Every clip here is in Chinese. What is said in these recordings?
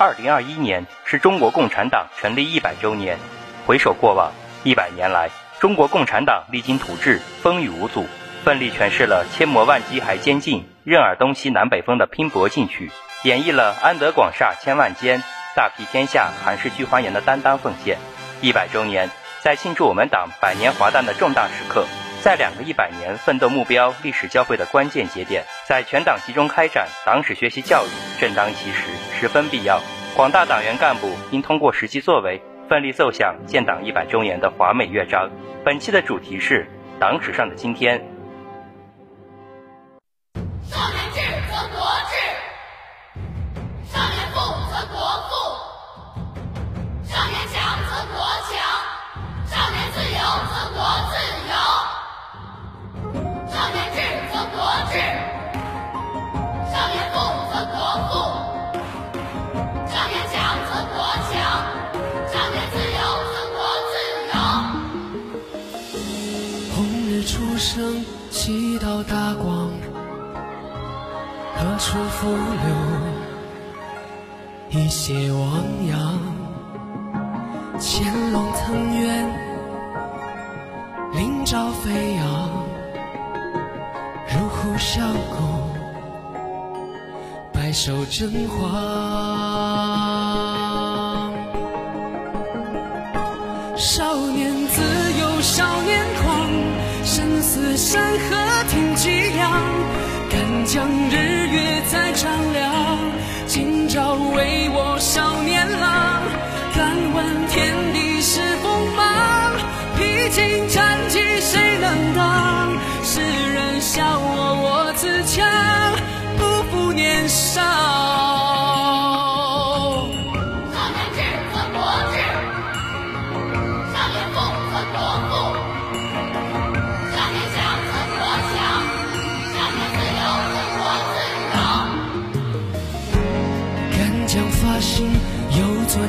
二零二一年是中国共产党成立一百周年。回首过往一百年来，中国共产党励精图治，风雨无阻，奋力诠释了“千磨万击还坚劲，任尔东西南北风”的拼搏进取，演绎了“安得广厦千万间，大庇天下寒士俱欢颜”的担当奉献。一百周年，在庆祝我们党百年华诞的重大时刻。在两个一百年奋斗目标历史交汇的关键节点，在全党集中开展党史学习教育，正当其时，十分必要。广大党员干部应通过实际作为，奋力奏响建党一百周年的华美乐章。本期的主题是党史上的今天。何处浮流？一泻汪洋。潜龙腾渊，鳞爪飞扬，如虎啸谷，百兽争荒。少年自由，少年狂。生死山河挺脊梁，将日月再丈量。今朝为我少年郎，敢问天地是锋芒，披荆斩棘谁能挡？世人笑我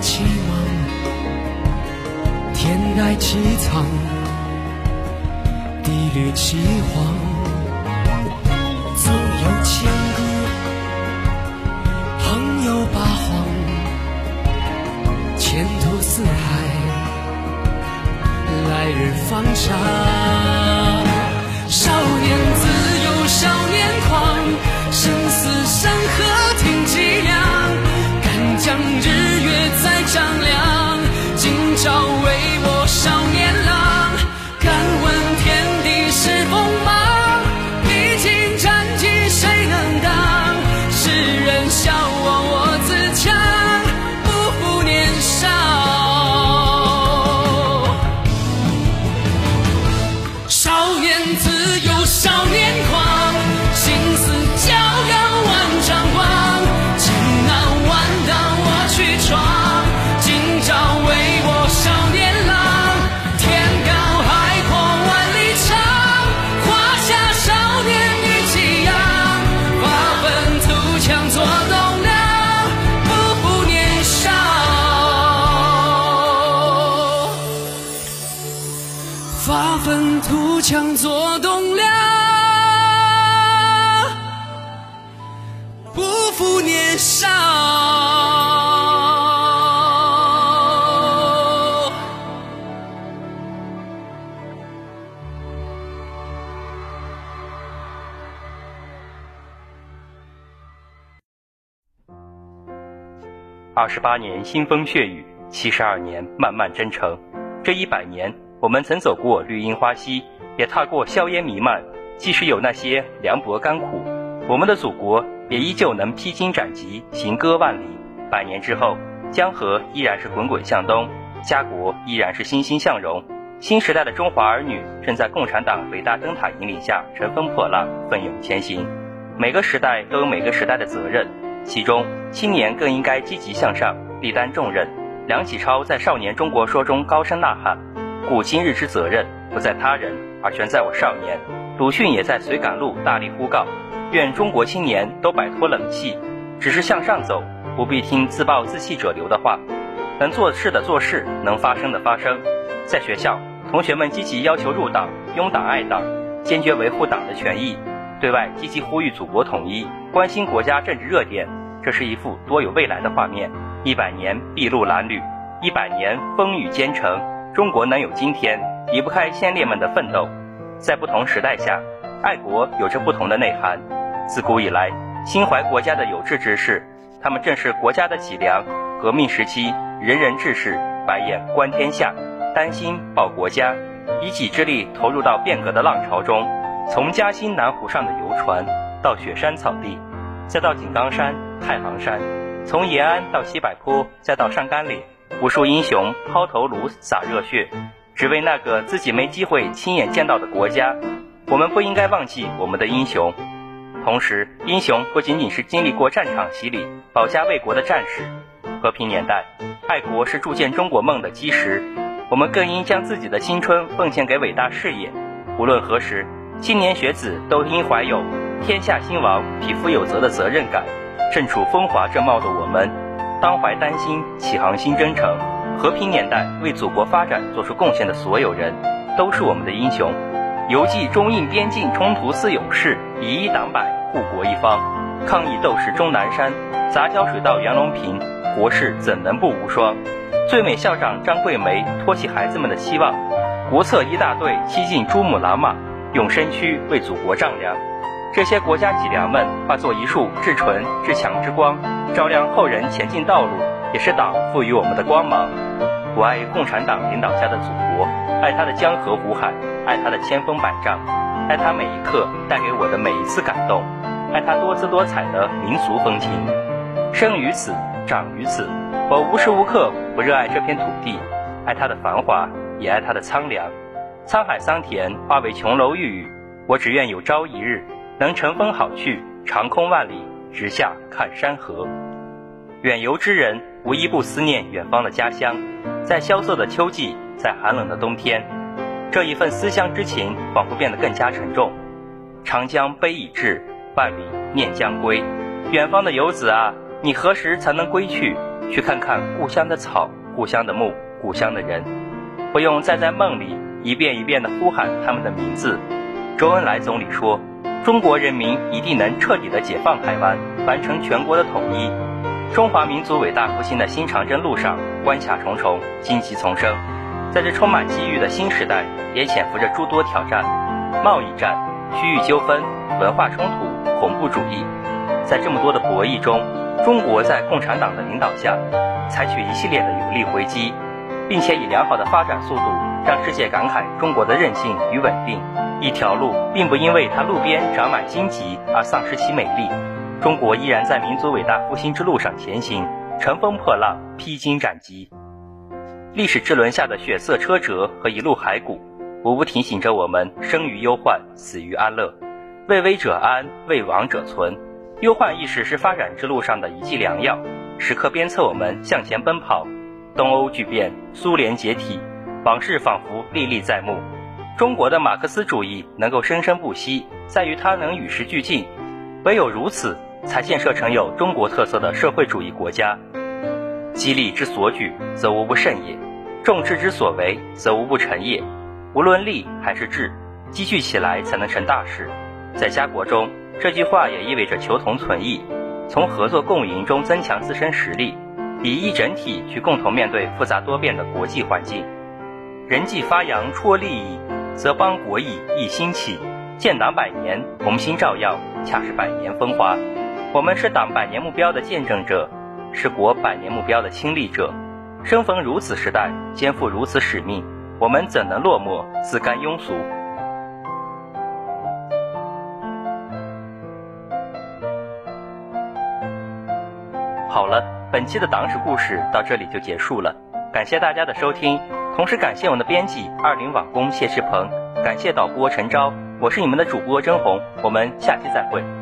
期望，天戴其苍，地履其黄，纵有千古，横有八荒，前途似海，来日方长。少年人发愤图强做栋梁，不负年少。二十八年腥风血雨，七十二年漫漫征程。这一百年，我们曾走过绿荫花溪，也踏过硝烟弥漫。即使有那些凉薄甘苦，我们的祖国也依旧能披荆斩棘，行歌万里。百年之后，江河依然是滚滚向东，家国依然是欣欣向荣。新时代的中华儿女正在共产党伟大灯塔引领下乘风破浪，奋勇前行。每个时代都有每个时代的责任。其中，青年更应该积极向上，力担重任。梁启超在《少年中国说》中高声呐喊：“故今日之责任，不在他人，而全在我少年。”鲁迅也在《随感录》大力呼告：“愿中国青年都摆脱冷气，只是向上走，不必听自暴自弃者流的话。能做事的做事，能发声的发声。”在学校，同学们积极要求入党，拥党爱党，坚决维护党的权益；对外积极呼吁祖国统一，关心国家政治热点。这是一幅多有未来的画面。一百年筚路蓝缕，一百年风雨兼程，中国能有今天，离不开先烈们的奋斗。在不同时代下，爱国有着不同的内涵。自古以来，心怀国家的有志之士，他们正是国家的脊梁。革命时期，仁人志士白眼观天下，担心报国家，以己之力投入到变革的浪潮中。从嘉兴南湖上的游船，到雪山草地，再到井冈山、太行山；从延安到西柏坡，再到上甘岭，无数英雄抛头颅洒热血，只为那个自己没机会亲眼见到的国家。我们不应该忘记我们的英雄。同时，英雄不仅仅是经历过战场洗礼、保家卫国的战士。和平年代，爱国是铸建中国梦的基石。我们更应将自己的青春奉献给伟大事业。无论何时，青年学子都应怀有“天下兴亡，匹夫有责”的责任感。身处风华正茂的我们，当怀丹心，启航心真诚。和平年代为祖国发展做出贡献的所有人，都是我们的英雄。犹记中印边境冲突似勇士，以一挡百，护国一方。抗疫斗士钟南山，杂交水稻袁隆平。国事怎能不无双？最美校长张桂梅托起孩子们的希望。国策一大队七进珠穆朗玛，用身躯为祖国丈量。这些国家脊梁们化作一束至纯至强之光，照亮后人前进道路，也是党赋予我们的光芒。我爱共产党领导下的祖国，爱它的江河湖海，爱它的千峰百丈，爱它每一刻带给我的每一次感动，爱它多姿多彩的民俗风情。生于此。长于此，我无时无刻不热爱这片土地，爱它的繁华，也爱它的苍凉。沧海桑田化为琼楼玉宇，我只愿有朝一日能乘风好去，长空万里，直下看山河。远游之人无一不思念远方的家乡，在萧瑟的秋季，在寒冷的冬天，这一份思乡之情仿佛变得更加沉重。长江悲已滞，万里念将归。远方的游子啊！你何时才能归去？去看看故乡的草、故乡的木、故乡的人，不用再在梦里一遍一遍地呼喊他们的名字。周恩来总理说：“中国人民一定能彻底的解放台湾，完成全国的统一。”中华民族伟大复兴的新长征路上，关卡重重，荆棘丛生。在这充满机遇的新时代，也潜伏着诸多挑战：贸易战、区域纠纷、文化冲突、恐怖主义。在这么多的博弈中，中国在共产党的领导下，采取一系列的有力回击，并且以良好的发展速度，让世界感慨中国的韧性与稳定。一条路并不因为它路边长满荆棘而丧失其美丽，中国依然在民族伟大复兴之路上前行，乘风破浪，披荆斩棘。历史之轮下的血色车辙和一路骸骨，无不提醒着我们：生于忧患，死于安乐。为危者安，为亡者存。忧患意识是发展之路上的一剂良药，时刻鞭策我们向前奔跑。东欧巨变，苏联解体，往事仿佛历历在目。中国的马克思主义能够生生不息，在于它能与时俱进。唯有如此，才建设成有中国特色的社会主义国家。激励之所举，则无不甚也；众志之所为，则无不成也。无论利还是智，积聚起来才能成大事。在家国中。这句话也意味着求同存异，从合作共赢中增强自身实力，以一整体去共同面对复杂多变的国际环境。人既发扬戳利益，则邦国益亦兴起。建党百年，红星照耀，恰是百年风华。我们是党百年目标的见证者，是国百年目标的亲历者。生逢如此时代，肩负如此使命，我们怎能落寞，自甘庸俗？好了，本期的党史故事到这里就结束了，感谢大家的收听，同时感谢我们的编辑二零网工谢世鹏，感谢导播陈钊，我是你们的主播甄红，我们下期再会。